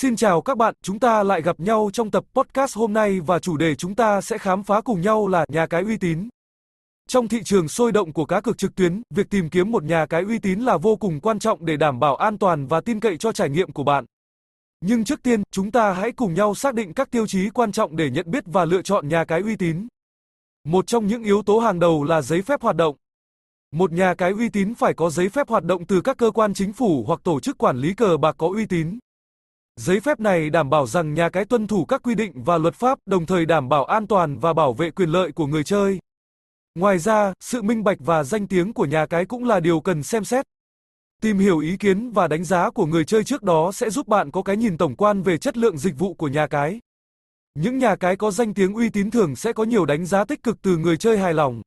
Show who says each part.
Speaker 1: Xin chào các bạn, chúng ta lại gặp nhau trong tập podcast hôm nay và chủ đề chúng ta sẽ khám phá cùng nhau là nhà cái uy tín. Trong thị trường sôi động của cá cược trực tuyến, việc tìm kiếm một nhà cái uy tín là vô cùng quan trọng để đảm bảo an toàn và tin cậy cho trải nghiệm của bạn. Nhưng trước tiên, chúng ta hãy cùng nhau xác định các tiêu chí quan trọng để nhận biết và lựa chọn nhà cái uy tín. Một trong những yếu tố hàng đầu là giấy phép hoạt động. Một nhà cái uy tín phải có giấy phép hoạt động từ các cơ quan chính phủ hoặc tổ chức quản lý cờ bạc có uy tín. Giấy phép này đảm bảo rằng nhà cái tuân thủ các quy định và luật pháp, đồng thời đảm bảo an toàn và bảo vệ quyền lợi của người chơi. Ngoài ra, sự minh bạch và danh tiếng của nhà cái cũng là điều cần xem xét. Tìm hiểu ý kiến và đánh giá của người chơi trước đó sẽ giúp bạn có cái nhìn tổng quan về chất lượng dịch vụ của nhà cái. Những nhà cái có danh tiếng uy tín thường sẽ có nhiều đánh giá tích cực từ người chơi hài lòng.